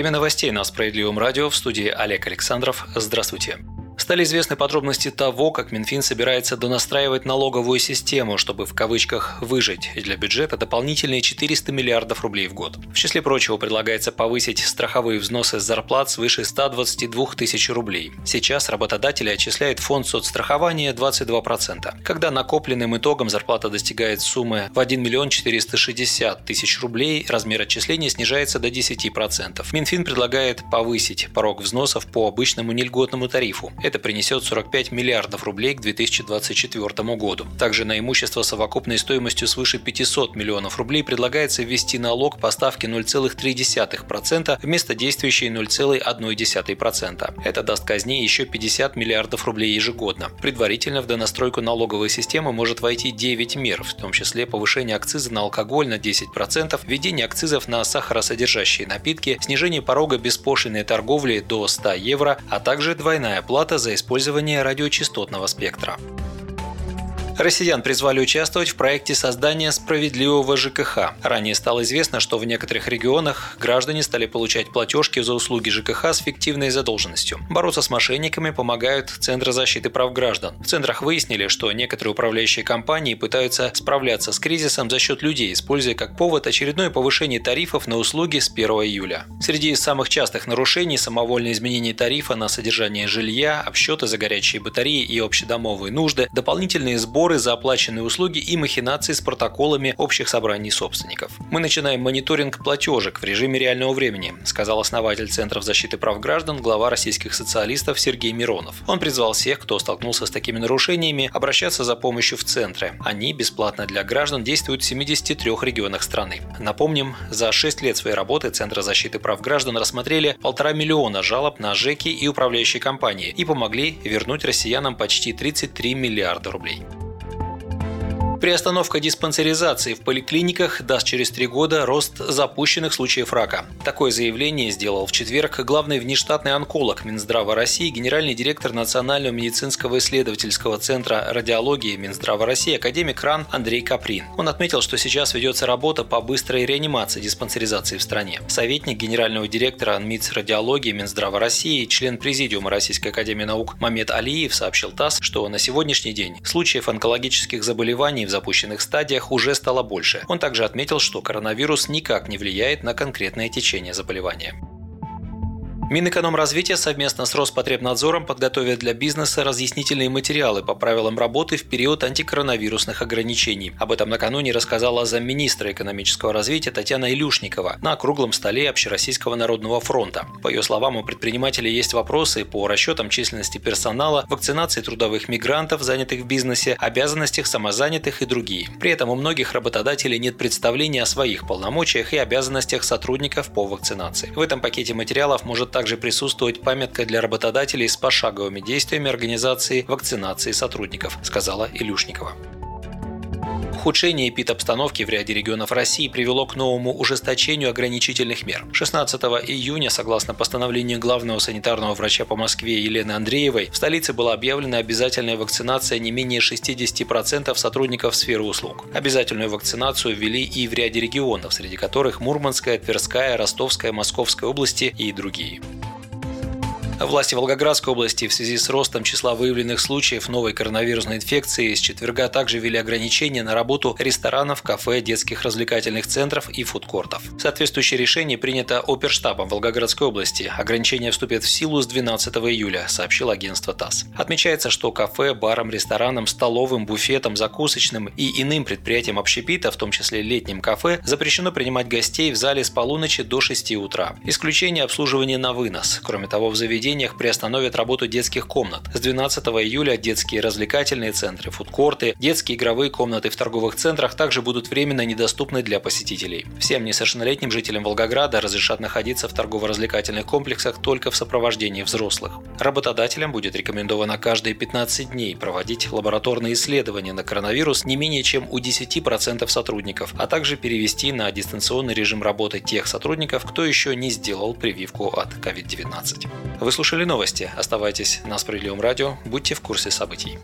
Время новостей на Справедливом радио в студии Олег Александров. Здравствуйте. Стали известны подробности того, как Минфин собирается донастраивать налоговую систему, чтобы в кавычках «выжить» для бюджета дополнительные 400 миллиардов рублей в год. В числе прочего предлагается повысить страховые взносы с зарплат свыше 122 тысяч рублей. Сейчас работодатели отчисляют фонд соцстрахования 22%. Когда накопленным итогом зарплата достигает суммы в 1 миллион 460 тысяч рублей, размер отчисления снижается до 10%. Минфин предлагает повысить порог взносов по обычному нельготному тарифу. Это принесет 45 миллиардов рублей к 2024 году. Также на имущество совокупной стоимостью свыше 500 миллионов рублей предлагается ввести налог по ставке 0,3% вместо действующей 0,1%. Это даст казне еще 50 миллиардов рублей ежегодно. Предварительно в донастройку налоговой системы может войти 9 мер, в том числе повышение акциза на алкоголь на 10%, введение акцизов на сахаросодержащие напитки, снижение порога беспошлиной торговли до 100 евро, а также двойная плата за использование радиочастотного спектра. Россиян призвали участвовать в проекте создания справедливого ЖКХ. Ранее стало известно, что в некоторых регионах граждане стали получать платежки за услуги ЖКХ с фиктивной задолженностью. Бороться с мошенниками помогают Центры защиты прав граждан. В центрах выяснили, что некоторые управляющие компании пытаются справляться с кризисом за счет людей, используя как повод очередное повышение тарифов на услуги с 1 июля. Среди самых частых нарушений – самовольное изменение тарифа на содержание жилья, обсчеты за горячие батареи и общедомовые нужды, дополнительные сборы сборы за оплаченные услуги и махинации с протоколами общих собраний собственников. Мы начинаем мониторинг платежек в режиме реального времени, сказал основатель Центров защиты прав граждан, глава российских социалистов Сергей Миронов. Он призвал всех, кто столкнулся с такими нарушениями, обращаться за помощью в центры. Они бесплатно для граждан действуют в 73 регионах страны. Напомним, за 6 лет своей работы Центры защиты прав граждан рассмотрели полтора миллиона жалоб на ЖЭКи и управляющие компании и помогли вернуть россиянам почти 33 миллиарда рублей. Приостановка диспансеризации в поликлиниках даст через три года рост запущенных случаев рака. Такое заявление сделал в четверг главный внештатный онколог Минздрава России, генеральный директор Национального медицинского исследовательского центра радиологии Минздрава России, академик РАН Андрей Каприн. Он отметил, что сейчас ведется работа по быстрой реанимации диспансеризации в стране. Советник генерального директора МИЦ радиологии Минздрава России, член президиума Российской академии наук Мамед Алиев сообщил ТАСС, что на сегодняшний день случаев онкологических заболеваний в запущенных стадиях уже стало больше. Он также отметил, что коронавирус никак не влияет на конкретное течение заболевания. Минэкономразвития совместно с Роспотребнадзором подготовят для бизнеса разъяснительные материалы по правилам работы в период антикоронавирусных ограничений. Об этом накануне рассказала замминистра экономического развития Татьяна Илюшникова на круглом столе Общероссийского народного фронта. По ее словам, у предпринимателей есть вопросы по расчетам численности персонала, вакцинации трудовых мигрантов, занятых в бизнесе, обязанностях самозанятых и другие. При этом у многих работодателей нет представления о своих полномочиях и обязанностях сотрудников по вакцинации. В этом пакете материалов может также присутствовать памятка для работодателей с пошаговыми действиями организации вакцинации сотрудников, сказала Илюшникова. Ухудшение эпидобстановки в ряде регионов России привело к новому ужесточению ограничительных мер. 16 июня, согласно постановлению главного санитарного врача по Москве Елены Андреевой, в столице была объявлена обязательная вакцинация не менее 60% сотрудников сферы услуг. Обязательную вакцинацию ввели и в ряде регионов, среди которых Мурманская, Тверская, Ростовская, Московская области и другие. Власти Волгоградской области в связи с ростом числа выявленных случаев новой коронавирусной инфекции с четверга также ввели ограничения на работу ресторанов, кафе, детских развлекательных центров и фудкортов. Соответствующее решение принято оперштабом Волгоградской области. Ограничения вступят в силу с 12 июля, сообщил агентство ТАСС. Отмечается, что кафе, барам, ресторанам, столовым, буфетам, закусочным и иным предприятиям общепита, в том числе летним кафе, запрещено принимать гостей в зале с полуночи до 6 утра. Исключение обслуживания на вынос. Кроме того, в заведении заведениях приостановят работу детских комнат. С 12 июля детские развлекательные центры, фудкорты, детские игровые комнаты в торговых центрах также будут временно недоступны для посетителей. Всем несовершеннолетним жителям Волгограда разрешат находиться в торгово-развлекательных комплексах только в сопровождении взрослых. Работодателям будет рекомендовано каждые 15 дней проводить лабораторные исследования на коронавирус не менее чем у 10% сотрудников, а также перевести на дистанционный режим работы тех сотрудников, кто еще не сделал прививку от COVID-19. Вы слушали новости. Оставайтесь на Справедливом радио. Будьте в курсе событий.